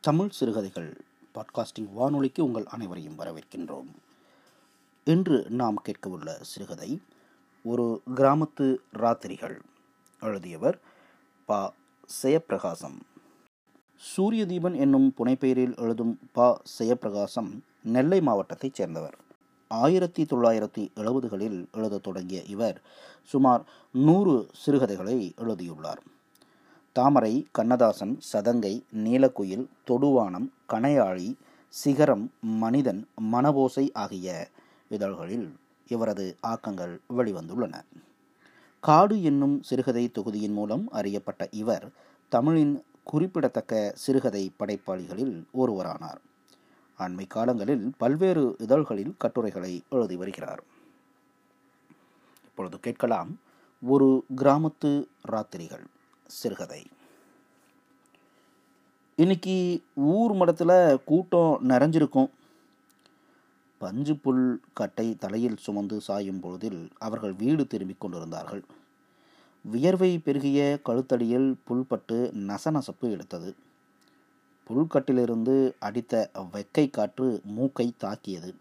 தமிழ் சிறுகதைகள் பாட்காஸ்டிங் வானொலிக்கு உங்கள் அனைவரையும் வரவேற்கின்றோம். இன்று நாம் கேட்கவுள்ள சிறுகதை ஒரு கிராமத்து ராத்திரிகள். எழுதியவர் பா. செயப்பிரகாசம். சூரியதீபன் என்னும் புனைப்பெயரில் எழுதும் பா. செயப்பிரகாசம் நெல்லை மாவட்டத்தைச் சேர்ந்தவர். ஆயிரத்தி தொள்ளாயிரத்தி எழுபதுகளில் எழுதத் தொடங்கிய இவர் சுமார் நூறு சிறுகதைகளை எழுதியுள்ளார். தாமரை கண்ணதாசன் சதங்கை நீலக்குயில் தொடுவானம் கணையாழி சிகரம் மனிதன் மனவோசை ஆகிய இதழ்களில் இவரது ஆக்கங்கள் வெளிவந்துள்ளன. காடு என்னும் சிறுகதை தொகுதியின் மூலம் அறியப்பட்ட இவர் தமிழின் குறிப்பிடத்தக்க சிறுகதை படைப்பாளிகளில் ஒருவரானார். அண்மை காலங்களில் பல்வேறு இதழ்களில் கட்டுரைகளை எழுதி வருகிறார். இப்பொழுது கேட்கலாம் ஒரு கிராமத்து ராத்திரிகள். சிறுகதை. இன்னைக்கு ஊர் மடத்தில் கூட்டம் நிறைஞ்சிருக்கும். பஞ்சு புல் கட்டை தலையில் சுமந்து சாயும் பொழுதில் அவர்கள் வீடு திரும்பிக் கொண்டிருந்தார்கள். வியர்வை பெருகிய கழுத்தடியில் புல்பட்டு நசநசப்பு எடுத்தது. புல்கட்டிலிருந்து அடித்த வெக்கை காற்று மூக்கை தாக்கியது.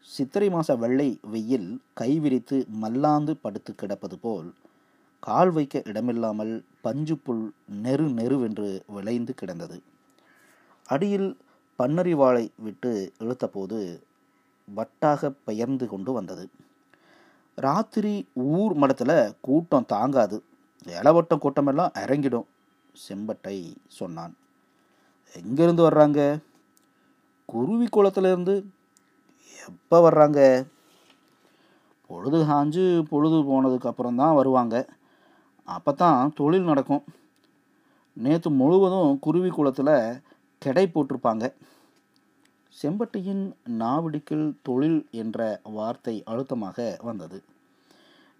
சித்திரை மாச வெள்ளை வெயில் கைவிரித்து மல்லாந்து படுத்து கிடப்பது போல் கால் வைக்க இடமில்லாமல் பஞ்சு புல் நெரு நெருவென்று விளைந்து கிடந்தது. அடியில் பன்னறிவாளை விட்டு இழுத்தபோது வட்டாக பெயர்ந்து கொண்டு வந்தது. ராத்திரி ஊர் மடத்தில் கூட்டம் தாங்காது. இளவட்டம் கூட்டமெல்லாம் இறங்கிடும் செம்பட்டை சொன்னான். எங்கேருந்து வர்றாங்க? குருவி குளத்துலேருந்து. எப்போ வர்றாங்க? பொழுது காஞ்சு பொழுது போனதுக்கு அப்புறம் தான் வருவாங்க. அப்போ தான் தொழில் நடக்கும். நேற்று முழுவதும் குருவி குளத்தில் கெடை போட்டிருப்பாங்க. செம்பட்டியின் நாவடிக்கில் தொழில் என்ற வார்த்தை அழுத்தமாக வந்தது.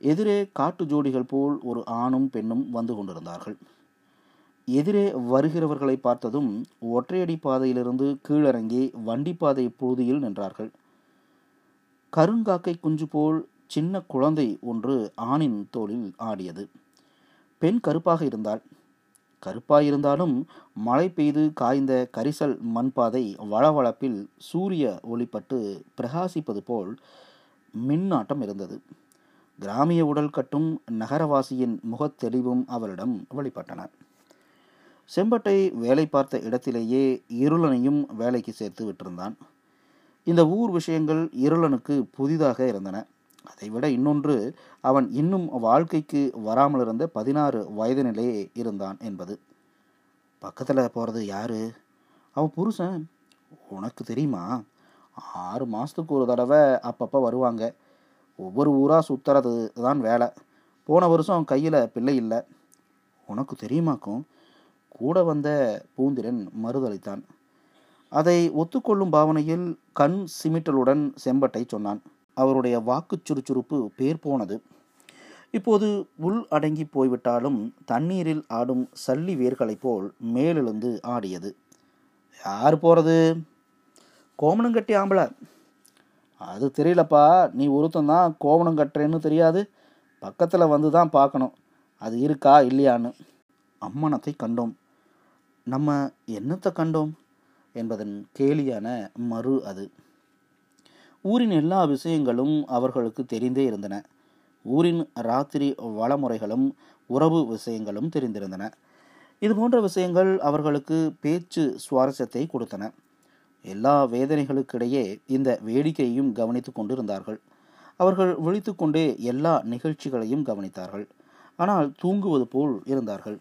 எதிரே காட்டு ஜோடிகள் போல் ஒரு ஆணும் பெண்ணும் வந்து கொண்டிருந்தார்கள். எதிரே வருகிறவர்களை பார்த்ததும் ஒற்றையடி பாதையிலிருந்து கீழிறங்கி வண்டிப்பாதை புழுதியில் நின்றார்கள். கருங்காக்கை குஞ்சு போல் சின்ன குழந்தை ஒன்று ஆணின் தோளில் ஆடியது. பெண் கருப்பாக இருந்தாள். கருப்பாயிருந்தாலும் மழை பெய்து காய்ந்த கரிசல் மண்பாதை வளவளப்பில் சூரிய ஒளிப்பட்டு பிரகாசிப்பது போல் மின்னாட்டம் இருந்தது. கிராமிய உடல் கட்டும் நகரவாசியின் முகத்தெளிவும் அவளிடம் வெளிப்பட்டன. செம்பட்டை வேலை பார்த்த இடத்திலேயே இருளனையும் வேலைக்கு சேர்த்து விட்டிருந்தான். இந்த ஊர் விஷயங்கள் இருளனுக்கு புதிதாக இருந்தன. அதைவிட இன்னொன்று அவன் இன்னும் வாழ்க்கைக்கு வராமல் இருந்த பதினாறு வயதினிலே இருந்தான் என்பது. பக்கத்தில் போகிறது யாரு? அவன் புருஷன். உனக்கு தெரியுமா? ஆறு மாதத்துக்கு ஒரு தடவை அப்பப்போ வருவாங்க. ஒவ்வொரு ஊராக சுற்றுறது தான் வேலை. போன வருஷம் கையில் பிள்ளை இல்லை. உனக்கு தெரியுமாக்கும்? கூட வந்த பூந்திரன் மறுதளித்தான். அதை ஒத்துக்கொள்ளும் பாவனையில் கண் சிமிட்டலுடன் செம்பட்டை சொன்னான். அவருடைய வாக்கு சுறுசுறுப்பு பேர் போனது. இப்போது உள் அடங்கி போய்விட்டாலும் தண்ணீரில் ஆடும் சல்லி வேர்களைப் போல் மேலெழுந்து ஆடியது. யார் போகிறது கோமணங்கட்டி ஆம்பளை அது தெரியலப்பா நீ ஒருத்தந்தான் கோவணம் கட்டுறேன்னு தெரியாது. பக்கத்தில் வந்து தான் பார்க்கணும். அது இருக்கா இல்லையான்னு. அம்மனத்தை கண்டோம். நம்ம என்னத்தை கண்டோம்? என்பதன் கேலியான மறு அது. ஊரின் எல்லா விஷயங்களும் அவர்களுக்கு தெரிந்தே இருந்தன. ஊரின் ராத்திரி வளமுறைகளும் உறவு விஷயங்களும் தெரிந்திருந்தன. இது போன்ற விஷயங்கள் அவர்களுக்கு பேச்சு சுவாரஸ்யத்தை கொடுத்தன. எல்லா வேதனைகளுக்கிடையே இந்த வேடிக்கையையும் கவனித்து கொண்டிருந்தார்கள். அவர்கள் விழித்து கொண்டே எல்லா நிகழ்ச்சிகளையும் கவனித்தார்கள். ஆனால் தூங்குவது போல் இருந்தார்கள்.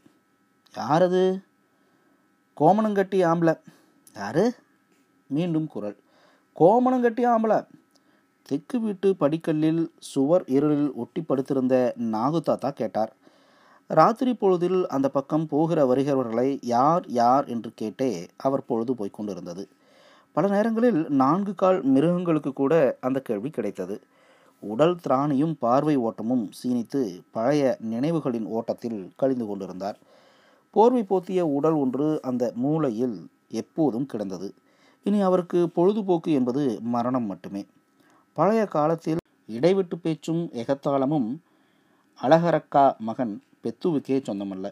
யாரது? கோமணங்கட்டி ஆம்பளை. யாரு? மீண்டும் குரல். கோமணங்கட்டி ஆம்பளை. தெற்கு வீட்டு படிக்கல்லில் சுவர் இருளில் ஒட்டி படுத்திருந்த நாகு தாத்தா கேட்டார். ராத்திரி பொழுதில் அந்த பக்கம் போகிற வருகிறவர்களை யார் யார் என்று கேட்டே அவர் பொழுது போய்க் கொண்டிருந்தது. பல நேரங்களில் நான்கு கால் மிருகங்களுக்கு கூட அந்த கேள்வி கிடைத்தது. உடல் திராணியும் பார்வை ஓட்டமும் சீனித்து பழைய நினைவுகளின் ஓட்டத்தில் கழிந்து கொண்டிருந்தார். போர்வை போத்திய உடல் ஒன்று அந்த மூளையில் எப்போதும் கிடந்தது. இனி அவருக்கு பொழுதுபோக்கு என்பது மரணம் மட்டுமே. பழைய காலத்தில் இடைவிட்டு பேச்சும் எகத்தாளமும் அழகரக்கா மகன் பெத்துவுக்கே சொந்தமல்ல.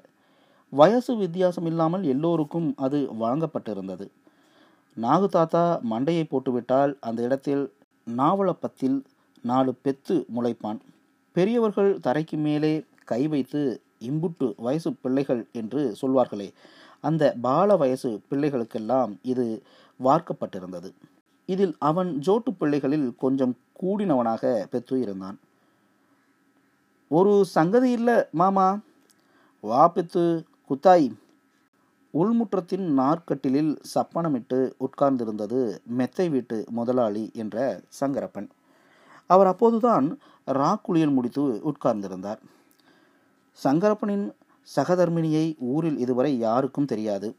வயசு வித்தியாசம் இல்லாமல் எல்லோருக்கும் அது வழங்கப்பட்டிருந்தது. நாகு தாத்தா மண்டையை போட்டுவிட்டால் அந்த இடத்தில் நாவலப்பத்தில் நாலு பெத்து முளைப்பான். பெரியவர்கள் தரைக்கு மேலே கை வைத்து இம்புட்டு வயசு பிள்ளைகள் என்று சொல்வார்களே அந்த பால வயசு பிள்ளைகளுக்கெல்லாம் இது வார்க்கப்பட்டிருந்தது. இதில் அவன் ஜோட்டு பிள்ளைகளில் கொஞ்சம் கூடினவனாக பெற்று இருந்தான். ஒரு சங்கதி இல்லை மாமா. வா பெத்து குத்தாய். உள்முற்றத்தின் நாற்கட்டிலில் சப்பனமிட்டு உட்கார்ந்திருந்தது மெத்தை வீட்டு முதலாளி என்ற சங்கரப்பன். அவர் அப்போதுதான் ராக்குளியல் முடித்து உட்கார்ந்திருந்தார். சங்கரப்பனின் சகதர்மினியை ஊரில் இதுவரை யாருக்கும் தெரியாது.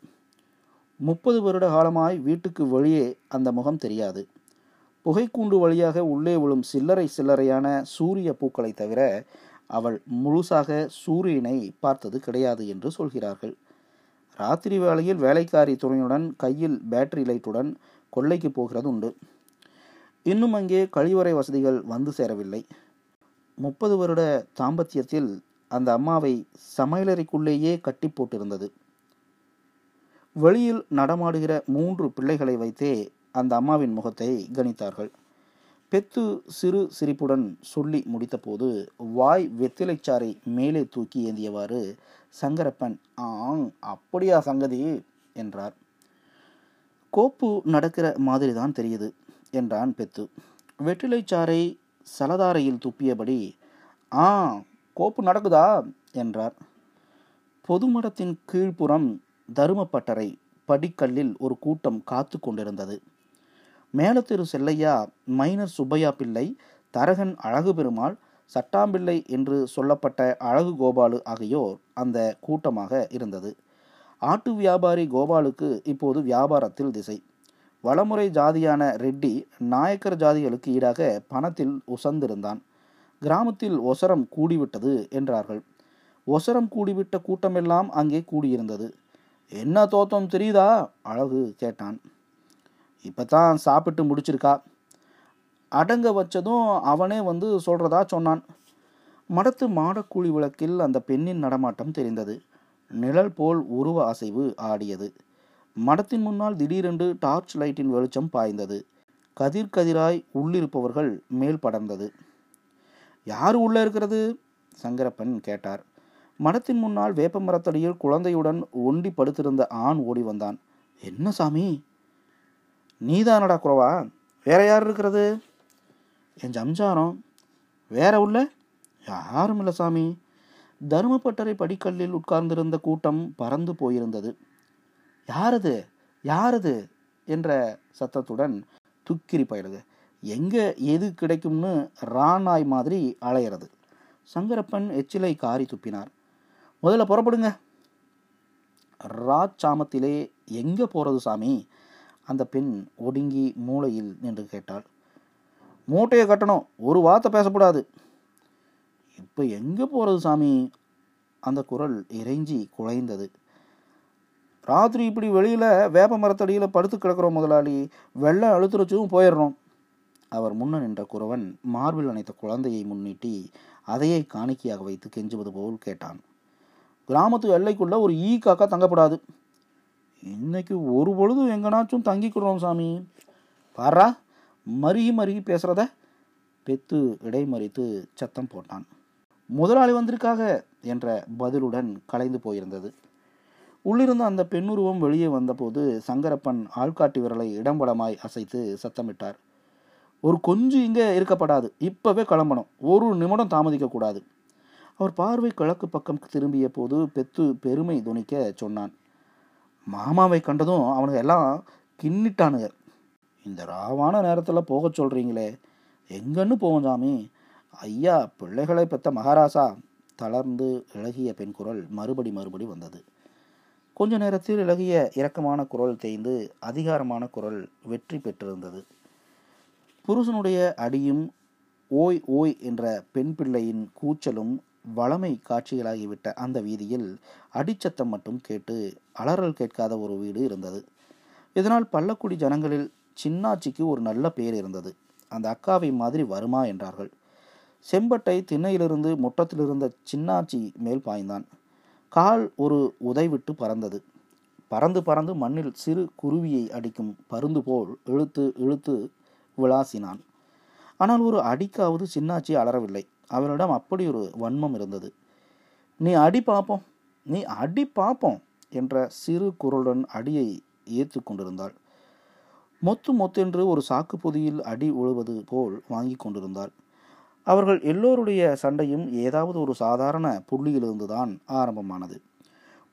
முப்பது வருட காலமாய் வீட்டுக்கு வெளியே அந்த முகம் தெரியாது. புகைக்கூண்டு வழியாக உள்ளே விழும் சில்லறை சில்லறையான சூரிய பூக்களை தவிர அவள் முழுசாக சூரியனை பார்த்தது கிடையாது என்று சொல்கிறார்கள். ராத்திரி வேளையில் வேலைக்காரி துணையுடன் கையில் பேட்டரி லைட்டுடன் கொள்ளைக்கு போகிறது உண்டு. இன்னும் அங்கே கழிவறை வசதிகள் வந்து சேரவில்லை. முப்பது வருட தாம்பத்தியத்தில் அந்த அம்மாவை சமையலறைக்குள்ளேயே கட்டி போட்டிருந்தது. வெளியில் நடமாடுகிற மூன்று பிள்ளைகளை வைத்தே அந்த அம்மாவின் முகத்தை கணித்தார்கள். பெத்து சிறு சிரிப்புடன் சொல்லி முடித்தபோது வாய் வெத்திலைச்சாரை மேலே தூக்கி ஏந்தியவாறு சங்கரப்பன் ஆங் அப்படியா சங்கதி? என்றார். கோப்பு நடக்கிற மாதிரி தான் தெரியுது என்றான் பெத்து. வெற்றிலைச்சாரை சலதாரையில் துப்பியபடி ஆ கோப்பு நடக்குதா? என்றார். பொதுமடத்தின் கீழ்ப்புறம் தருமப்பட்டறை படிக்கல்லில் ஒரு கூட்டம் காத்து கொண்டிருந்தது. மேலத்திரு செல்லையா மைனர் சுப்பையா பிள்ளை தரகன் அழகு பெருமாள் சட்டாம்பிள்ளை என்று சொல்லப்பட்ட அழகு கோபாலு ஆகியோர் அந்த கூட்டமாக இருந்தது. ஆட்டு வியாபாரி கோபாலுக்கு இப்போது வியாபாரத்தில் திசை. வளமுறை ஜாதியான ரெட்டி நாயக்கர் ஜாதிகளுக்கு ஈடாக பணத்தில் உசந்திருந்தான். கிராமத்தில் ஒசரம் கூடிவிட்டது என்றார்கள். ஒசரம் கூடிவிட்ட கூட்டமெல்லாம் அங்கே கூடியிருந்தது. என்ன தோத்தம் தெரியுதா? அழகு கேட்டான். இப்போ தான் சாப்பிட்டு முடிச்சிருக்கா. அடங்க வச்சதும் அவனே வந்து சொல்கிறதா சொன்னான். மடத்து மாடக்கூழி விளக்கில் அந்த பெண்ணின் நடமாட்டம் தெரிந்தது. நிழல் போல் உருவ அசைவு ஆடியது. மடத்தின் முன்னால் திடீரென்று டார்ச் லைட்டின் வெளிச்சம் பாய்ந்தது. கதிர் கதிராய் உள்ளிருப்பவர்கள் மேல் படர்ந்தது. யார் உள்ளே இருக்கிறது? சங்கரப்பன் கேட்டார். மடத்தின் முன்னால் வேப்ப மரத்தடியில் குழந்தையுடன் ஒண்டி படுத்திருந்த ஆண் ஓடி வந்தான். என்ன சாமி? நீதானடா குறவா? வேற யார் இருக்கிறது? என் ஜம்ஜாரம் வேற உள்ள? யாரும் இல்லை சாமி. தருமப்பட்டறை படிக்கல்லில் உட்கார்ந்திருந்த கூட்டம் பறந்து போயிருந்தது. யாரது யாரது என்ற சத்தத்துடன் துக்கிரி பயிலுது. எங்கே எது கிடைக்கும்னு ராணாய் மாதிரி அலையிறது. சங்கரப்பன் எச்சிலை காரி துப்பினார். முதல்ல புறப்படுங்க. ராச்சாமத்திலே எங்கே போகிறது சாமி? அந்த பெண் ஒடுங்கி மூளையில் நின்று கேட்டாள். மூட்டையை கட்டணும். ஒரு வார்த்தை பேசக்கூடாது. இப்போ எங்கே போகிறது சாமி? அந்த குரல் இறைஞ்சி குலைந்தது ராத்திரி இப்படி வெளியில் வேப்ப மரத்தடியில் படுத்து கிடக்கிறோம் முதலாளி. வெள்ளம் அழுத்துறச்சும் போயிடுறோம். அவர் முன்ன நின்ற குறவன் மார்பில் அணைத்த குழந்தையை முன்னிட்டி அதையே காணிக்கையாக வைத்து கெஞ்சுவது போல் கேட்டான். கிராமத்து எல்லைக்குள்ள ஒரு ஈ காக்கா தங்கப்படாது. இன்னைக்கு ஒரு பொழுது எங்கனாச்சும் தங்கிக்கிறோம் சாமி. பாரா மருகி மருகி பேசுறத பெத்து இடைமறித்து சத்தம் போட்டான். முதலாளி வந்திருக்காக என்ற பதிலுடன் கலைந்து போயிருந்தது. உள்ளிருந்த அந்த பெண்ணுருவம் வெளியே வந்தபோது சங்கரப்பன் ஆள்காட்டி விரலை இடம்படமாய் அசைத்து சத்தமிட்டார். ஒரு கொஞ்சம் இங்கே இருக்கப்படாது. இப்பவே கிளம்பணும். ஒரு நிமிடம் தாமதிக்க கூடாது அவர் பார்வை கிழக்கு பக்கம் திரும்பிய போது பெத்து பெருமை துணிக்க சொன்னான். மாமாவை கண்டதும் அவனுங்க எல்லாம் கிண்ணிட்டானுங்க. இந்த ராவான நேரத்தில் போக சொல்கிறீங்களே எங்கன்னு போவோம் சாமி. ஐயா பிள்ளைகளை பெற்ற மகாராசா. தளர்ந்து இழகிய பெண் குரல் மறுபடி மறுபடி வந்தது. கொஞ்ச நேரத்தில் இலகிய இரக்கமான குரல் தேய்ந்து அதிகாரமான குரல் வெற்றி பெற்றிருந்தது. புருஷனுடைய அடியும் ஓய் ஓய் என்ற பெண் பிள்ளையின் கூச்சலும் வளமை காட்சிகளாகிவிட்ட அந்த வீதியில் அடிச்சத்தம் மட்டும் கேட்டு அலறல் கேட்காத ஒரு வீடு இருந்தது. இதனால் பள்ளக்குடி ஜனங்களில் சின்னாச்சிக்கு ஒரு நல்ல பேர் இருந்தது. அந்த அக்காவை மாதிரி வருமா என்றார்கள். செம்பட்டை திண்ணையிலிருந்து முட்டத்திலிருந்த சின்னாச்சி மேல் பாய்ந்தான். கால் ஒரு உதைவிட்டு பறந்தது. பறந்து பறந்து மண்ணில் சிறு குருவியை அடிக்கும் பருந்து போல் இழுத்து இழுத்து விளாசினான். ஆனால் ஒரு அடிக்காவது சின்னாச்சி அலறவில்லை. அவளிடம் அப்படி ஒரு வன்மம் இருந்தது. நீ அடி பார்ப்போம் நீ அடி பார்ப்போம் என்ற சிறு குரலுடன் அடியை ஏற்று கொண்டிருந்தாள். மொத்து மொத்தென்று ஒரு சாக்கு பொதியில் அடி உழுவது போல் வாங்கி கொண்டிருந்தாள். அவர்கள் எல்லோருடைய சண்டையும் ஏதாவது ஒரு சாதாரண புள்ளியிலிருந்து தான் ஆரம்பமானது.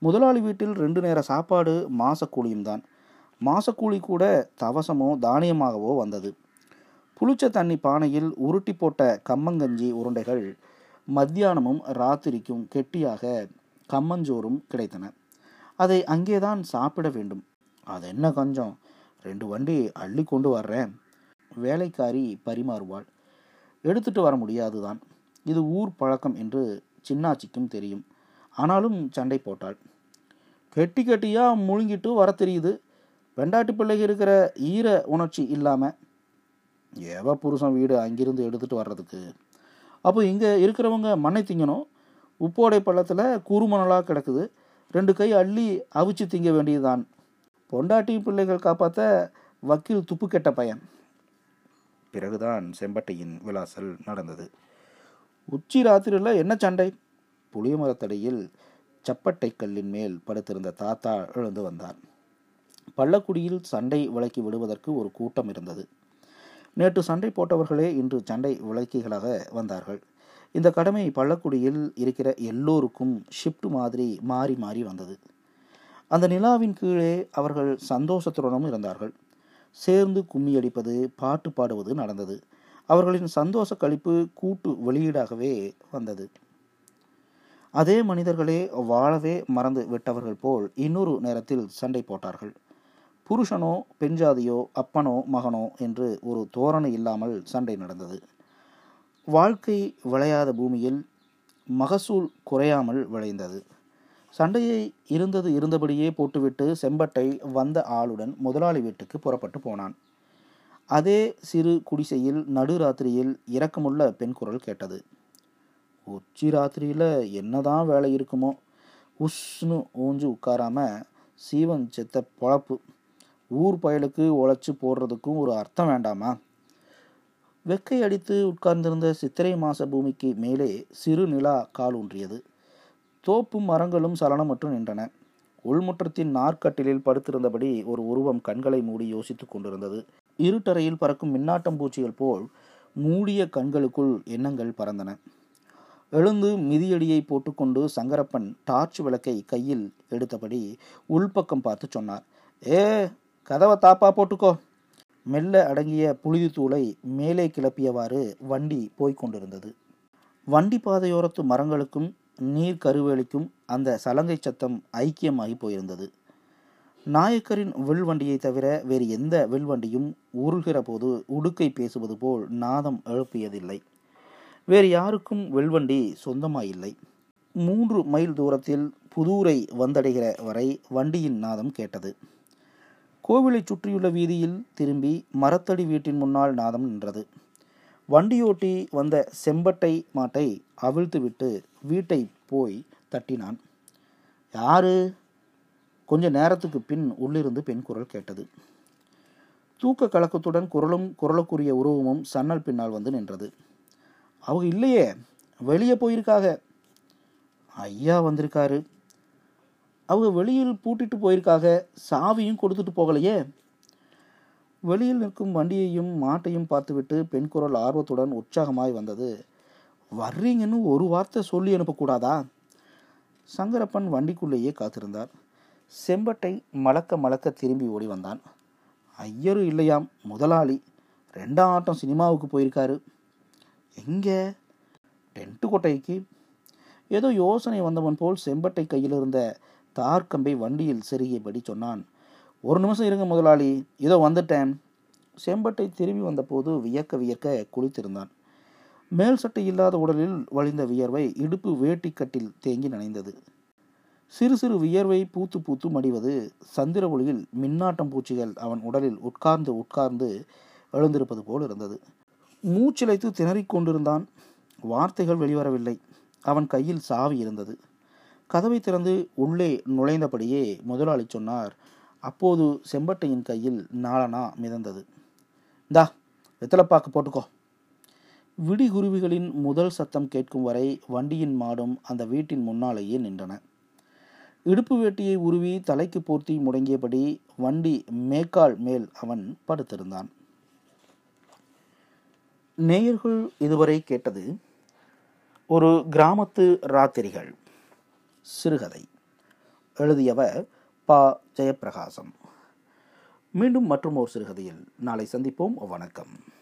முதலாளி வீட்டில் ரெண்டு நேர சாப்பாடு மாசக்கூலியும் தான் மாசக்கூலி கூட தவசமோ தானியமாகவோ வந்தது. புளிச்ச தண்ணி பானையில் உருட்டி போட்ட கம்மங்கஞ்சி உருண்டைகள் மத்தியானமும் ராத்திரிக்கும் கெட்டியாக கம்மஞ்சோறும் கிடைத்தன. அதை அங்கேதான் சாப்பிட வேண்டும். அது என்ன கொஞ்சம்? ரெண்டு வண்டி அள்ளி கொண்டு வர்றேன். வேலைக்காரி பரிமாறுவாள். எடுத்துட்டு வர முடியாதுதான். இது ஊர் பழக்கம் என்று சின்னாச்சிக்கும் தெரியும். ஆனாலும் சண்டை போட்டாள். கெட்டி கெட்டியாக முழுங்கிட்டு வர தெரியுது. வெண்டாட்டு பிள்ளைக்கு இருக்கிற ஈர உணர்ச்சி இல்லாமல் ஏவ புருஷன் வீடு அங்கிருந்து எடுத்துகிட்டு வர்றதுக்கு. அப்போ இங்கே இருக்கிறவங்க மண்ணை திங்கணும். உப்போடை பள்ளத்தில் குறுமணலாக கிடக்குது. ரெண்டு கை அள்ளி அவிச்சு திங்க வேண்டியதுதான். பொண்டாட்டி பிள்ளைகள் காப்பாற்ற வக்கீல் துப்பு கெட்ட பயன். பிறகுதான் செம்பட்டையின் விளாசல் நடந்தது. உச்சி ராத்திரியில் என்ன சண்டை? புளிய மரத்தடியில் சப்பட்டை கல்லின் மேல் படுத்திருந்த தாத்தா எழுந்து வந்தார். பள்ளக்குடியில் சண்டை விலக்கி விடுவதற்கு ஒரு கூட்டம் இருந்தது. நேற்று சண்டை போட்டவர்களே இன்று சண்டை விளக்கிகளாக வந்தார்கள். இந்த கடமை பள்ளக்குடியில் இருக்கிற எல்லோருக்கும் ஷிஃப்ட் மாதிரி மாறி மாறி வந்தது. அந்த நிலாவின் கீழே அவர்கள் சந்தோஷத்துடனும் இருந்தார்கள். சேர்ந்து கும்மி அடிப்பது பாட்டு பாடுவது நடந்தது. அவர்களின் சந்தோஷ கழிப்பு கூட்டு வெளியீடாகவே வந்தது. அதே மனிதர்களே வாழவே மறந்து விட்டவர்கள் போல் இன்னொரு நேரத்தில் சண்டை போட்டார்கள். புருஷனோ பெண்ஜாதியோ அப்பனோ மகனோ என்று ஒரு தோரணை இல்லாமல் சண்டை நடந்தது. வாழ்க்கை விளையாத பூமியில் மகசூல் குறையாமல் விளைந்தது. சண்டையை இருந்தது இருந்தபடியே போட்டுவிட்டு செம்பட்டை வந்த ஆளுடன் முதலாளி வீட்டுக்கு புறப்பட்டு போனான். அதே சிறு குடிசையில் நடுராத்திரியில் இரக்கமுள்ள பெண் குரல் கேட்டது. உச்சி ராத்திரியில் என்னதான் வேலை இருக்குமோ? உஷ்னு ஊஞ்சு உட்காராம சீவன் செத்த பொழப்பு. ஊர் பயலுக்கு உழைச்சி போடுறதுக்கும் ஒரு அர்த்தம் வேண்டாமா? வெக்கை அடித்து உட்கார்ந்திருந்த சித்திரை மாச பூமிக்கு மேலே சிறு நிலா கால் ஊன்றியது. தோப்பும் மரங்களும் சலனமற்று நின்றன. உள்முற்றத்தின் நார்க்கட்டிலில் படுத்திருந்தபடி ஒரு உருவம் கண்களை மூடி யோசித்துக் கொண்டிருந்தது. இருட்டறையில் பறக்கும் மின்னாட்டம் பூச்சிகள் போல் மூடிய கண்களுக்குள் எண்ணங்கள் பறந்தன. எழுந்து மிதியடியை போட்டுக்கொண்டு சங்கரப்பன் டார்ச் விளக்கை கையில் எடுத்தபடி உள்பக்கம் பார்த்து சொன்னார் ஏ கதவை தாப்பா போட்டுக்கோ. மெல்ல அடங்கிய புழுதி தூளை மேலே கிளப்பியவாறு வண்டி போய்க் கொண்டிருந்தது. வண்டி பாதையோரத்து மரங்களுக்கும் நீர் கருவேலிக்கும் அந்த சலங்கை சத்தம் ஐக்கியமாகி போயிருந்தது. நாயக்கரின் வில்வண்டியை தவிர வேறு எந்த வில்வண்டியும் உருள்கிற போது உடுக்கை பேசுவது போல் நாதம் எழுப்பியதில்லை. வேறு யாருக்கும் வெல்வண்டி சொந்தமாயில்லை. மூன்று மைல் தூரத்தில் புதூரை வந்தடைகிற வரை வண்டியின் நாதம் கேட்டது. கோவிலை சுற்றியுள்ள வீதியில் திரும்பி மரத்தடி வீட்டின் முன்னால் நாதம் நின்றது. வண்டியோட்டி வந்த செம்பட்டை மாட்டை அவிழ்த்துவிட்டு வீட்டை போய் தட்டினான். யாரு? கொஞ்ச நேரத்துக்கு பின் உள்ளிருந்து பெண் குரல் கேட்டது. தூக்க கலக்கத்துடன் குரலும் குரலுக்குரிய உருவமும் சன்னல் பின்னால் வந்து நின்றது. அவங்க இல்லையே வெளியே போயிருக்காக. ஐயா வந்திருக்காரு. அவங்க வெளியில் பூட்டிட்டு போயிருக்காக சாவியும் கொடுத்துட்டு போகலையே? வெளியில் நிற்கும் வண்டியையும் மாட்டையும் பார்த்துவிட்டு பெண் குரல் ஆர்வத்துடன் உற்சாகமாய் வந்தது. வர்றீங்கன்னு ஒரு வார்த்தை சொல்லி அனுப்பக்கூடாதா? சங்கரப்பன் வண்டிக்குள்ளேயே காத்திருந்தார். செம்பட்டை மலக்க மலக்க திரும்பி ஓடி வந்தான். ஐயரு இல்லையாம் முதலாளி. ரெண்டாம் ஆட்டம் சினிமாவுக்கு போயிருக்காரு. எங்கே? டென்ட்டு கொட்டைக்கு. ஏதோ யோசனை வந்தவன் போல் செம்பட்டை கையில் இருந்த தார் கம்பை வண்டியில் செருகியபடி சொன்னான். ஒரு நிமிஷம் இருங்க முதலாளி. இதோ வந்துட்டேன். செம்பட்டை திரும்பி வந்தபோது வியக்க வியக்க குளித்திருந்தான். மேல் சட்டை இல்லாத உடலில் வழிந்த வியர்வை இடுப்பு வேட்டிக்கட்டில் தேங்கி நனைந்தது. சிறு சிறு வியர்வை பூத்து பூத்து மடிவது சந்திர ஒளியில் மின்னாட்டம் பூச்சிகள் அவன் உடலில் உட்கார்ந்து உட்கார்ந்து எழுந்திருப்பது போல் இருந்தது. மூச்சிலைத்து திணறிக் கொண்டிருந்தான். வார்த்தைகள் வெளிவரவில்லை. அவன் கையில் சாவி இருந்தது. கதவை திறந்து உள்ளே நுழைந்தபடியே முதலாளி சொன்னார் அப்போது செம்பட்டையின் கையில் நாலனா மிதந்தது. இந்தா வெத்தலைப்பாக்கு போட்டுக்கோ. விடிகுருவிகளின் முதல் சத்தம் கேட்கும் வரை வண்டியின் மாடும் அந்த வீட்டின் முன்னாலேயே நின்றன. இடுப்பு வேட்டியை உருவி தலைக்கு போர்த்தி முடங்கியபடி வண்டி மேக்கால் மேல் அவன் படுத்திருந்தான். நேயர்கள் இதுவரை கேட்டது ஒரு கிராமத்து ராத்திரிகள். சிறுகதை. எழுதியவர் ப. ஜெயப்பிரகாசம். மீண்டும் மற்றும் ஒரு சிறுகதையில் நாளை சந்திப்போம். வணக்கம்.